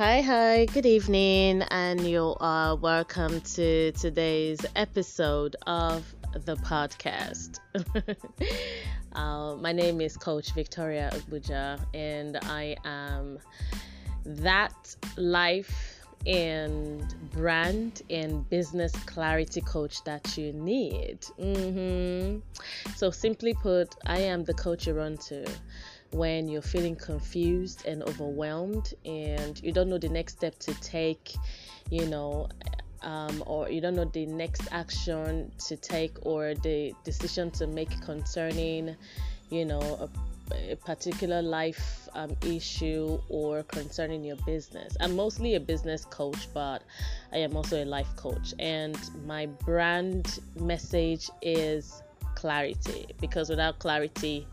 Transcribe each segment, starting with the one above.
Hi, hi, good evening, and you are welcome to today's episode of the podcast. uh, my name is Coach Victoria Abuja, and I am that life and brand and business clarity coach that you need. Mm-hmm. So, simply put, I am the coach you run to when you're feeling confused and overwhelmed and you don't know the next step to take, you know, um, or you don't know the next action to take or the decision to make concerning, you know, a, a particular life um, issue or concerning your business. I'm mostly a business coach, but I am also a life coach, and my brand message is clarity because without clarity,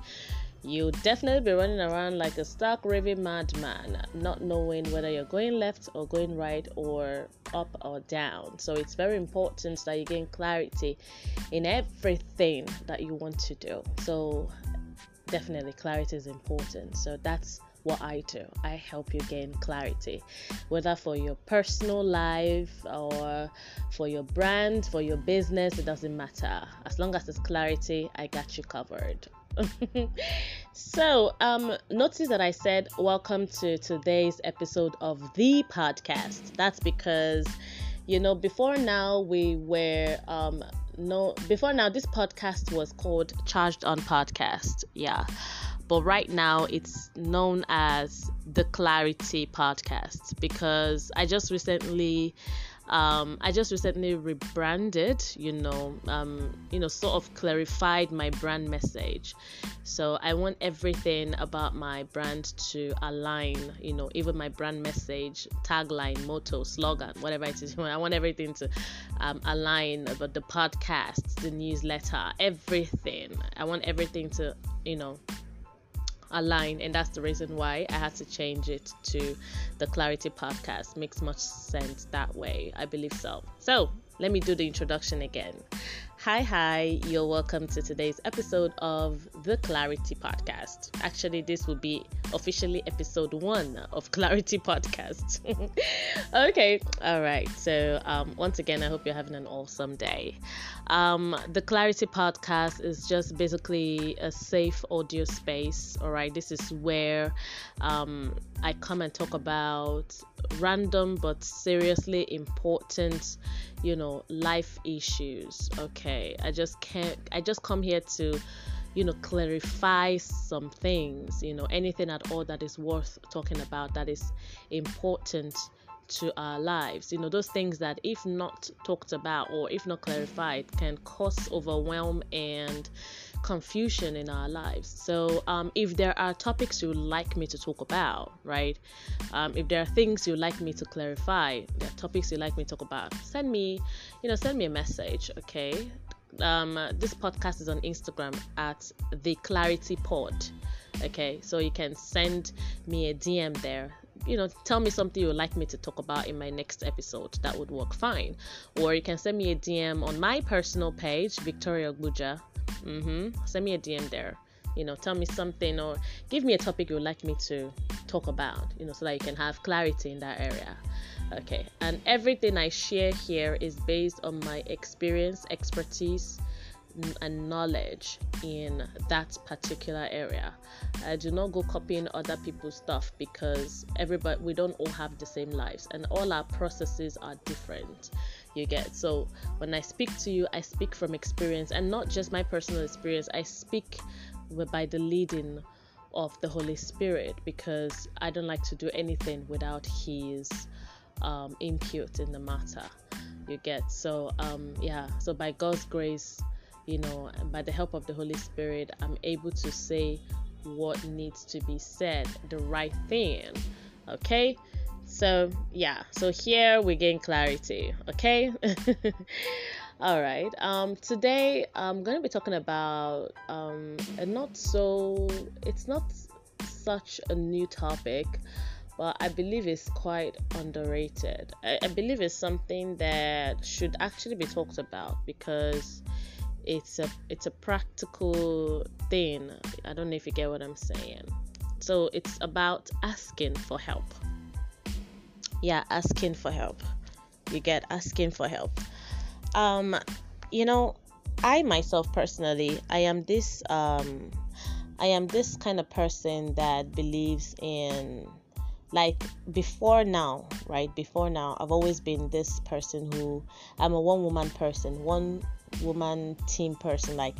you'll definitely be running around like a stark raving madman, not knowing whether you're going left or going right or up or down. So it's very important that you gain clarity in everything that you want to do. So definitely clarity is important. So that's what I do. I help you gain clarity, whether for your personal life or for your brand, for your business, it doesn't matter. As long as there's clarity, I got you covered. so, um, notice that I said welcome to today's episode of the podcast. That's because, you know, before now we were um no before now this podcast was called Charged on Podcast. Yeah. But right now it's known as the Clarity Podcast because I just recently um, I just recently rebranded, you know, um, you know, sort of clarified my brand message. So I want everything about my brand to align, you know, even my brand message, tagline, motto, slogan, whatever it is. I want everything to um, align about the podcast, the newsletter, everything. I want everything to, you know, align and that's the reason why i had to change it to the clarity podcast. Makes much sense that way. I believe so. So let me do the introduction again Hi, hi, you're welcome to today's episode of the Clarity Podcast. Actually, this will be officially episode one of Clarity Podcast. okay, all right. So, um, once again, I hope you're having an awesome day. Um, the Clarity Podcast is just basically a safe audio space. All right, this is where um, I come and talk about random but seriously important, you know, life issues. Okay, I just can't, I just come here to, you know, clarify some things, you know, anything at all that is worth talking about that is important to our lives. You know, those things that, if not talked about or if not clarified, can cause overwhelm and confusion in our lives. So, um, if there are topics you'd like me to talk about, right? Um, if there are things you'd like me to clarify, there are topics you'd like me to talk about, send me, you know, send me a message, okay? Um, this podcast is on Instagram at the Clarity Pod. Okay, so you can send me a DM there you know, tell me something you'd like me to talk about in my next episode. That would work fine. Or you can send me a DM on my personal page, Victoria Buja. Mm-hmm. Send me a DM there. You know, tell me something or give me a topic you'd like me to talk about, you know, so that you can have clarity in that area. Okay. And everything I share here is based on my experience, expertise, and knowledge in that particular area. I do not go copying other people's stuff because everybody we don't all have the same lives and all our processes are different. You get so when I speak to you, I speak from experience and not just my personal experience. I speak by the leading of the Holy Spirit because I don't like to do anything without His um, input in the matter. You get so um, yeah. So by God's grace you know, by the help of the Holy Spirit, I'm able to say what needs to be said, the right thing. Okay? So, yeah, so here we gain clarity. Okay? All right. Um, today I'm going to be talking about um, a not so, it's not such a new topic, but I believe it's quite underrated. I, I believe it's something that should actually be talked about because it's a it's a practical thing. I don't know if you get what I'm saying. So it's about asking for help. yeah asking for help you get asking for help um you know i myself personally i am this um i am this kind of person that believes in like before now right before now i've always been this person who i'm a one woman person one woman team person like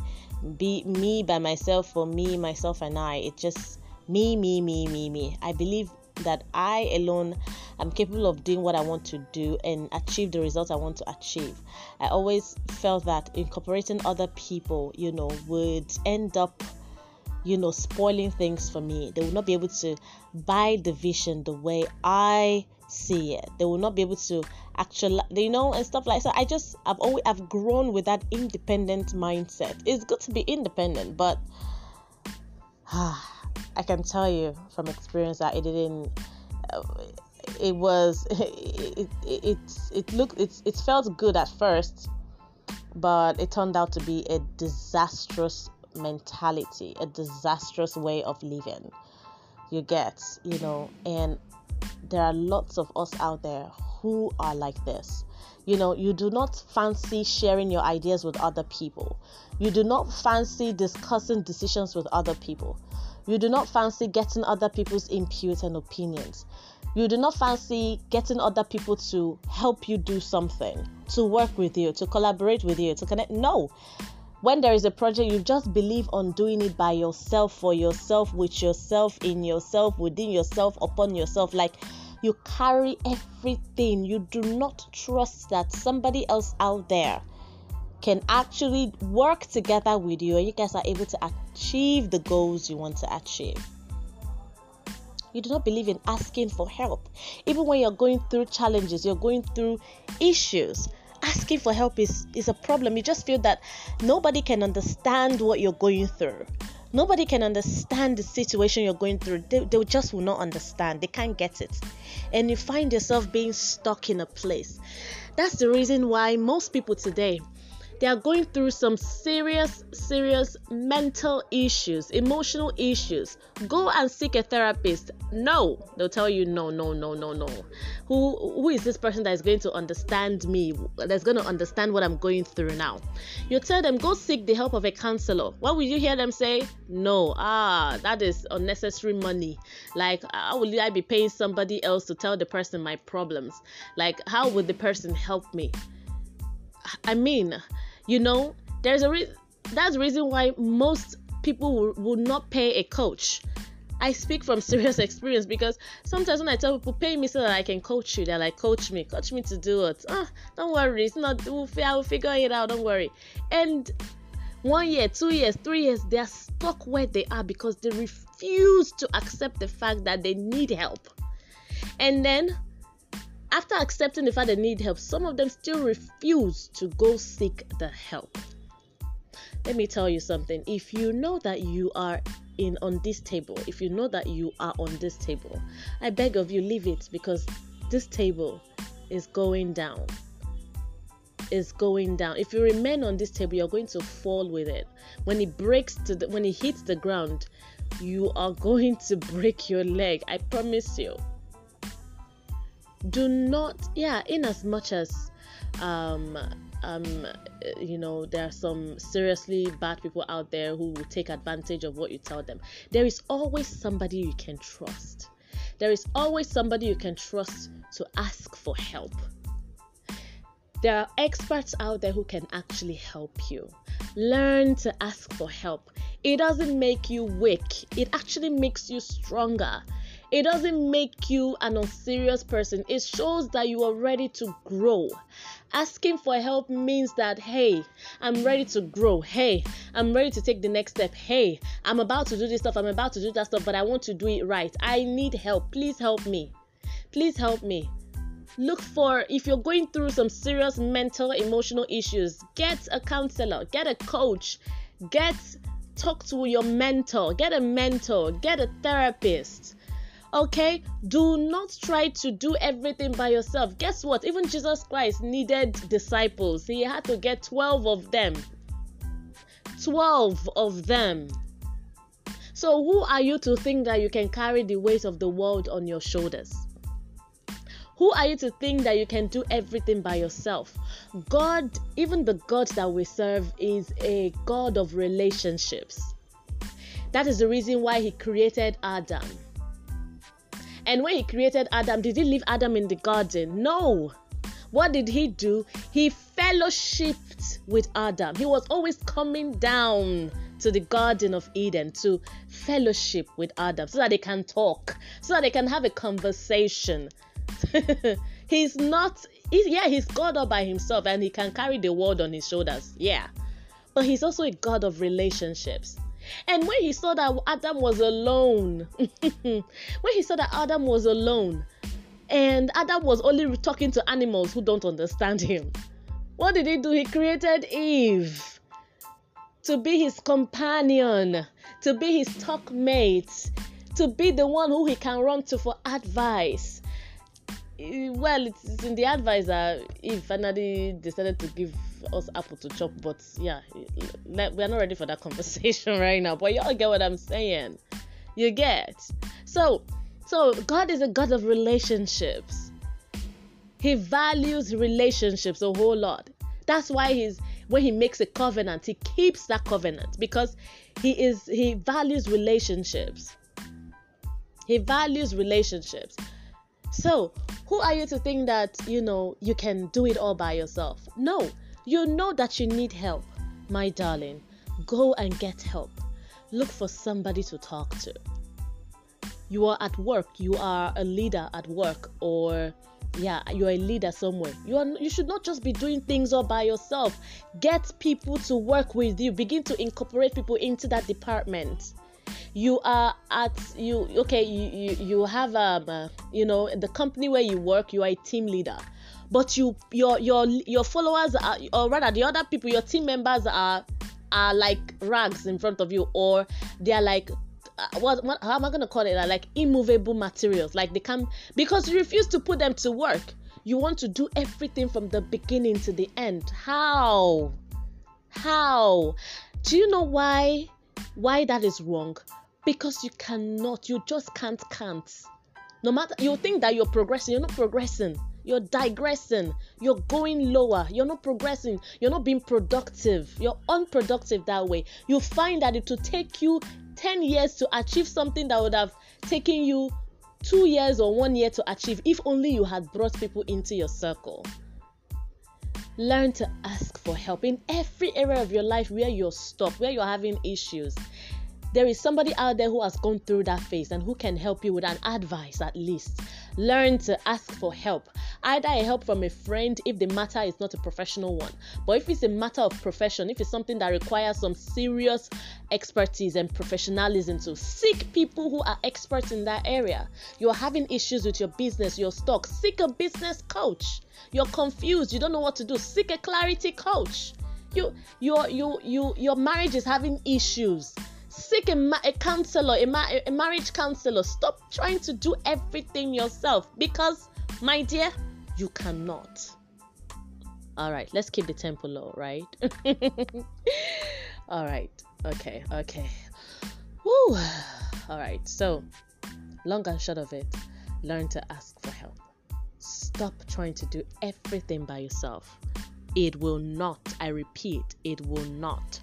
be me by myself for me myself and i it just me me me me me. I believe that i alone am capable of doing what i want to do and achieve the results i want to achieve. I always felt that incorporating other people you know would end up you know spoiling things for me. They will not be able to buy the vision the way i see it. They will not be able to actually you know and stuff like so i just i've always i've grown with that independent mindset. It's good to be independent but i can tell you from experience that it didn't uh, it was it, it, it, it looked it, it felt good at first but it turned out to be a disastrous mentality a disastrous way of living. You get you know and there are lots of us out there who are like this. You know, you do not fancy sharing your ideas with other people. You do not fancy discussing decisions with other people. You do not fancy getting other people's input and opinions. You do not fancy getting other people to help you do something, to work with you, to collaborate with you, to connect. No. When there is a project, you just believe on doing it by yourself, for yourself, with yourself, in yourself, within yourself, upon yourself. Like you carry everything. You do not trust that somebody else out there can actually work together with you and you guys are able to achieve the goals you want to achieve. You do not believe in asking for help. Even when you're going through challenges, you're going through issues, asking for help is, is a problem. You just feel that nobody can understand what you're going through. Nobody can understand the situation you're going through. They, they just will not understand. They can't get it. And you find yourself being stuck in a place. That's the reason why most people today they are going through some serious, serious mental issues, emotional issues. Go and seek a therapist. No, they'll tell you no, no, no, no, no. Who who is this person that is going to understand me? That's going to understand what I'm going through now. You tell them go seek the help of a counselor. What will you hear them say? No. Ah, that is unnecessary money. Like how will I be paying somebody else to tell the person my problems? Like how would the person help me? I mean, you know, there's a reason. That's the reason why most people will, will not pay a coach. I speak from serious experience because sometimes when I tell people pay me so that I can coach you, they're like, coach me, coach me to do it. Ah, don't worry, it's not. We'll, I will figure it out. Don't worry. And one year, two years, three years, they are stuck where they are because they refuse to accept the fact that they need help. And then after accepting the fact they need help, some of them still refuse to go seek the help. Let me tell you something. If you know that you are in on this table, if you know that you are on this table, I beg of you leave it because this table is going down. Is going down. If you remain on this table, you're going to fall with it. When it breaks to the when it hits the ground, you are going to break your leg. I promise you do not yeah in as much as um um you know there are some seriously bad people out there who will take advantage of what you tell them. There is always somebody you can trust. There is always somebody you can trust to ask for help. There are experts out there who can actually help you. Learn to ask for help. It doesn't make you weak. It actually makes you stronger it doesn't make you an unserious person. It shows that you are ready to grow. Asking for help means that, hey, I'm ready to grow. Hey, I'm ready to take the next step. Hey, I'm about to do this stuff. I'm about to do that stuff, but I want to do it right. I need help. Please help me. Please help me look for if you're going through some serious mental emotional issues get a counselor get a coach get talk to your mentor get a mentor get a therapist Okay, do not try to do everything by yourself. Guess what? Even Jesus Christ needed disciples, he had to get 12 of them. 12 of them. So, who are you to think that you can carry the weight of the world on your shoulders? Who are you to think that you can do everything by yourself? God, even the God that we serve, is a God of relationships. That is the reason why He created Adam. And when He created Adam, did He leave Adam in the garden? No. What did He do? He fellowshipped with Adam. He was always coming down to the Garden of Eden to fellowship with Adam so that they can talk, so that they can have a conversation. he's not, he's, yeah, he's God all by himself and he can carry the world on his shoulders. Yeah. But he's also a God of relationships. And when he saw that Adam was alone, when he saw that Adam was alone, and Adam was only talking to animals who don't understand him, what did he do? He created Eve to be his companion, to be his talk mate, to be the one who he can run to for advice. Well, it's in the that Eve finally decided to give us apple to chop, but yeah, we're not ready for that conversation right now. But y'all get what I'm saying. You get. So, so God is a God of relationships. He values relationships a whole lot. That's why he's when he makes a covenant, he keeps that covenant because he is he values relationships. He values relationships. So, who are you to think that, you know, you can do it all by yourself? No. You know that you need help, my darling. Go and get help. Look for somebody to talk to. You are at work, you are a leader at work or yeah you're a leader somewhere you are you should not just be doing things all by yourself get people to work with you begin to incorporate people into that department you are at you okay you you, you have um uh, you know the company where you work you are a team leader but you your your your followers are or rather the other people your team members are are like rags in front of you or they are like uh, what, what how am I gonna call it? Like immovable materials. Like they come because you refuse to put them to work. You want to do everything from the beginning to the end. How? How? Do you know why why that is wrong? Because you cannot you just can't can't no matter you think that you're progressing you're not progressing. You're digressing. You're going lower. You're not progressing. You're not being productive. You're unproductive that way. You find that it will take you 10 years to achieve something that would have taken you two years or one year to achieve if only you had brought people into your circle. Learn to ask for help in every area of your life where you're stuck, where you're having issues. There is somebody out there who has gone through that phase and who can help you with an advice at least. Learn to ask for help. Either a help from a friend if the matter is not a professional one, but if it's a matter of profession, if it's something that requires some serious expertise and professionalism to seek people who are experts in that area. You're having issues with your business, your stock, seek a business coach. You're confused, you don't know what to do, seek a clarity coach. You your you you your marriage is having issues seek a, ma- a counselor, a, ma- a marriage counselor. Stop trying to do everything yourself because, my dear, you cannot. All right, let's keep the tempo low, right? All right, okay, okay. Woo. All right, so long and short of it, learn to ask for help. Stop trying to do everything by yourself. It will not, I repeat, it will not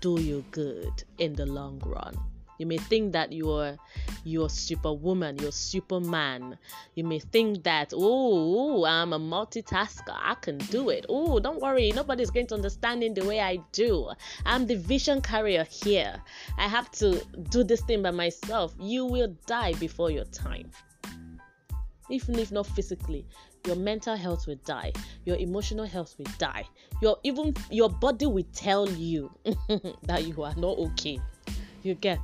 do you good in the long run. You may think that you're you're superwoman, you're superman. You may think that oh, I'm a multitasker, I can do it. Oh, don't worry, nobody's going to understand in the way I do. I'm the vision carrier here. I have to do this thing by myself. You will die before your time. Even if not physically, your mental health will die. Your emotional health will die. Your even your body will tell you that you are not okay. You get?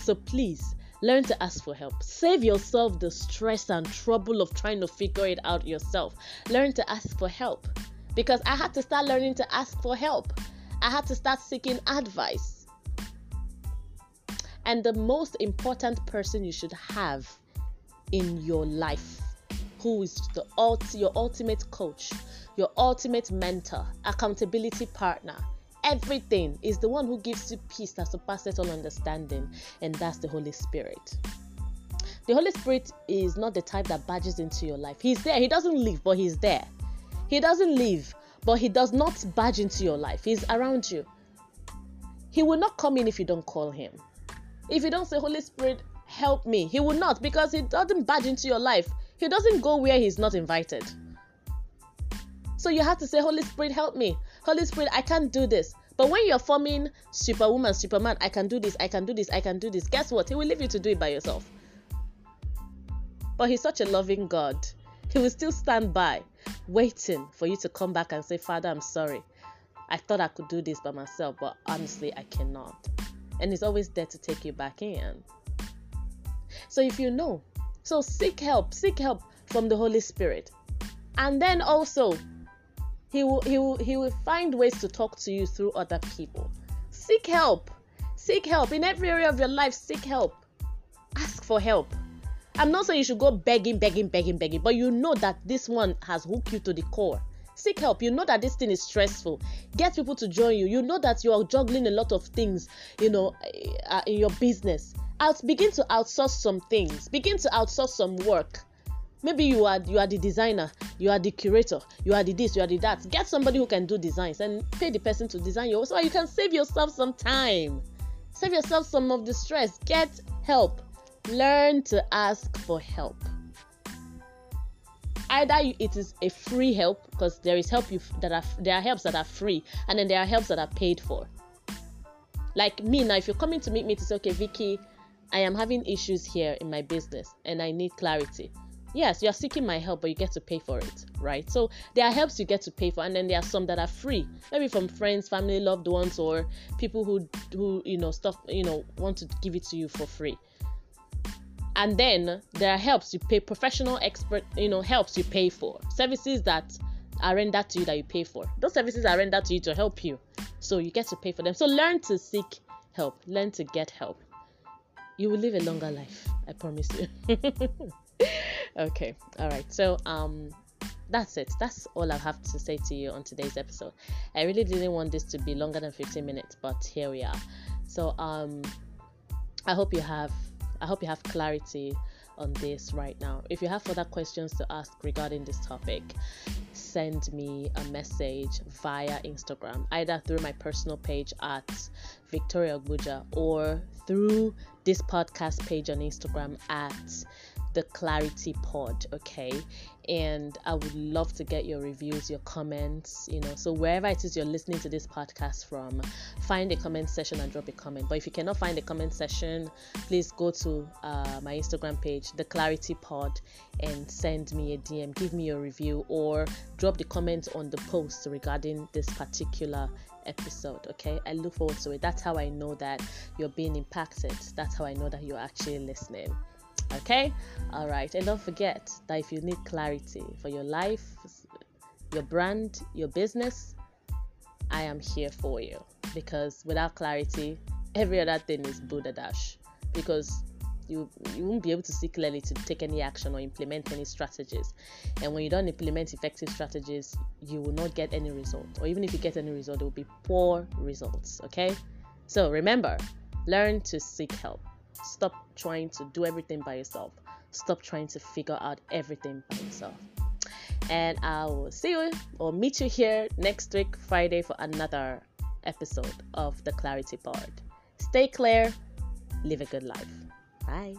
So please learn to ask for help. Save yourself the stress and trouble of trying to figure it out yourself. Learn to ask for help. Because i had to start learning to ask for help. I had to start seeking advice. And the most important person you should have in your life who is the ult- your ultimate coach, your ultimate mentor, accountability partner. Everything is the one who gives you peace that surpasses all understanding, and that's the Holy Spirit. The Holy Spirit is not the type that badges into your life. He's there. He doesn't live, but he's there. He doesn't live, but he does not badge into your life. He's around you. He will not come in if you don't call him. If you don't say, Holy Spirit, help me, he will not because he doesn't badge into your life. He doesn't go where he's not invited. So you have to say, Holy Spirit, help me. Holy Spirit, I can't do this. But when you're forming Superwoman, Superman, I can do this, I can do this, I can do this, guess what? He will leave you to do it by yourself. But He's such a loving God. He will still stand by, waiting for you to come back and say, Father, I'm sorry. I thought I could do this by myself, but honestly, I cannot. And He's always there to take you back in. So if you know, so seek help, seek help from the Holy Spirit. And then also he will he will he will find ways to talk to you through other people. Seek help seek help. In every area of your life seek help. Ask for help. I'm not saying you should go begging begging begging begging but you know that this one has hooked you to the core. Seek help. You know that this thing is stressful. Get people to join you. You know that you are juggling a lot of things you know uh, in your business out begin to outsource some things begin to outsource some work. Maybe you are you are the designer you are the curator you are the this you are the that. Get somebody who can do designs and pay the person to design you so you can save yourself some time. Save yourself some of the stress. Get help. Learn to ask for help. Either it is a free help because there is help you that are there are helps that are free and then there are helps that are paid for. Like me now if you're coming to meet me to say okay vicky i am having issues here in my business and i need clarity. Yes you're seeking my help but you get to pay for it right? So there are helps you get to pay for and then there are some that are free. Maybe from friends family loved ones or people who who you know stuff you know want to give it to you for free. And then there are helps you pay professional expert you know helps you pay for. Services that are rendered to you that you pay for. Those services are rendered to you to help you. So you get to pay for them. So learn to seek help. Learn to get help you will live a longer life i promise you. Okay all right. So um that's it. That's all i have to say to you on today's episode. I really didn't want this to be longer than 15 minutes but here we are. So um i hope you have i hope you have clarity on this right now. If you have further questions to ask regarding this topic send me a message via instagram either through my personal page at victoria Buja or through this podcast page on instagram at the Clarity Pod, okay? And I would love to get your reviews, your comments, you know. So wherever it is you're listening to this podcast from, find a comment section and drop a comment. But if you cannot find a comment section, please go to uh, my Instagram page, the Clarity Pod, and send me a DM, give me your review, or drop the comment on the post regarding this particular episode okay i look forward to it that's how i know that you're being impacted that's how i know that you're actually listening Okay? All right. And don't forget that if you need clarity for your life, your brand, your business, I am here for you. Because without clarity, every other thing is Buddha dash. Because you you won't be able to see clearly to take any action or implement any strategies. And when you don't implement effective strategies, you will not get any result. Or even if you get any result, it will be poor results. Okay? So remember, learn to seek help. Stop trying to do everything by yourself. Stop trying to figure out everything by yourself. And I will see you or meet you here next week, Friday, for another episode of the Clarity Pod. Stay clear, live a good life. Bye.